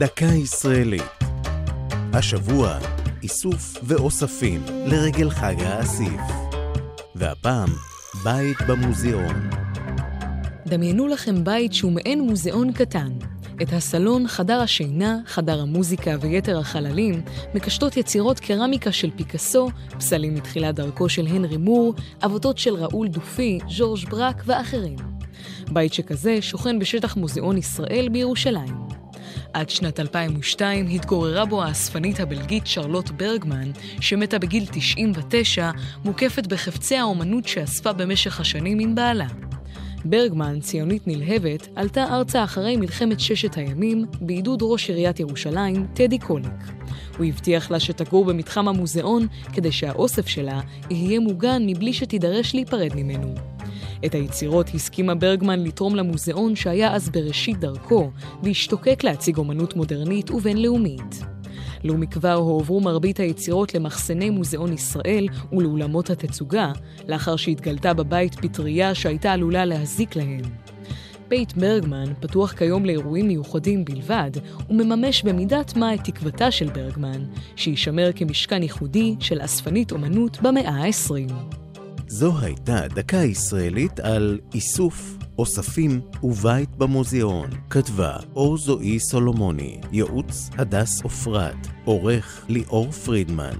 דקה ישראלית. השבוע, איסוף ואוספים לרגל חג האסיף. והפעם, בית במוזיאון. דמיינו לכם בית שהוא מעין מוזיאון קטן. את הסלון, חדר השינה, חדר המוזיקה ויתר החללים מקשטות יצירות קרמיקה של פיקאסו, פסלים מתחילת דרכו של הנרי מור, עבודות של ראול דופי, ז'ורג' ברק ואחרים. בית שכזה שוכן בשטח מוזיאון ישראל בירושלים. עד שנת 2002 התגוררה בו האספנית הבלגית שרלוט ברגמן, שמתה בגיל 99, מוקפת בחפצי האומנות שאספה במשך השנים עם בעלה. ברגמן, ציונית נלהבת, עלתה ארצה אחרי מלחמת ששת הימים בעידוד ראש עיריית ירושלים, טדי קוליק. הוא הבטיח לה שתגור במתחם המוזיאון כדי שהאוסף שלה יהיה מוגן מבלי שתידרש להיפרד ממנו. את היצירות הסכימה ברגמן לתרום למוזיאון שהיה אז בראשית דרכו, והשתוקק להציג אומנות מודרנית ובינלאומית. לו מכבר הועברו מרבית היצירות למחסני מוזיאון ישראל ולאולמות התצוגה, לאחר שהתגלתה בבית פטריה שהייתה עלולה להזיק להם. בית ברגמן פתוח כיום לאירועים מיוחדים בלבד, ומממש במידת מה את תקוותה של ברגמן, שישמר כמשכן ייחודי של אספנית אומנות במאה ה-20. זו הייתה דקה ישראלית על איסוף, אוספים ובית במוזיאון. כתבה אור זועי סולומוני, ייעוץ הדס עופרת, עורך ליאור פרידמן.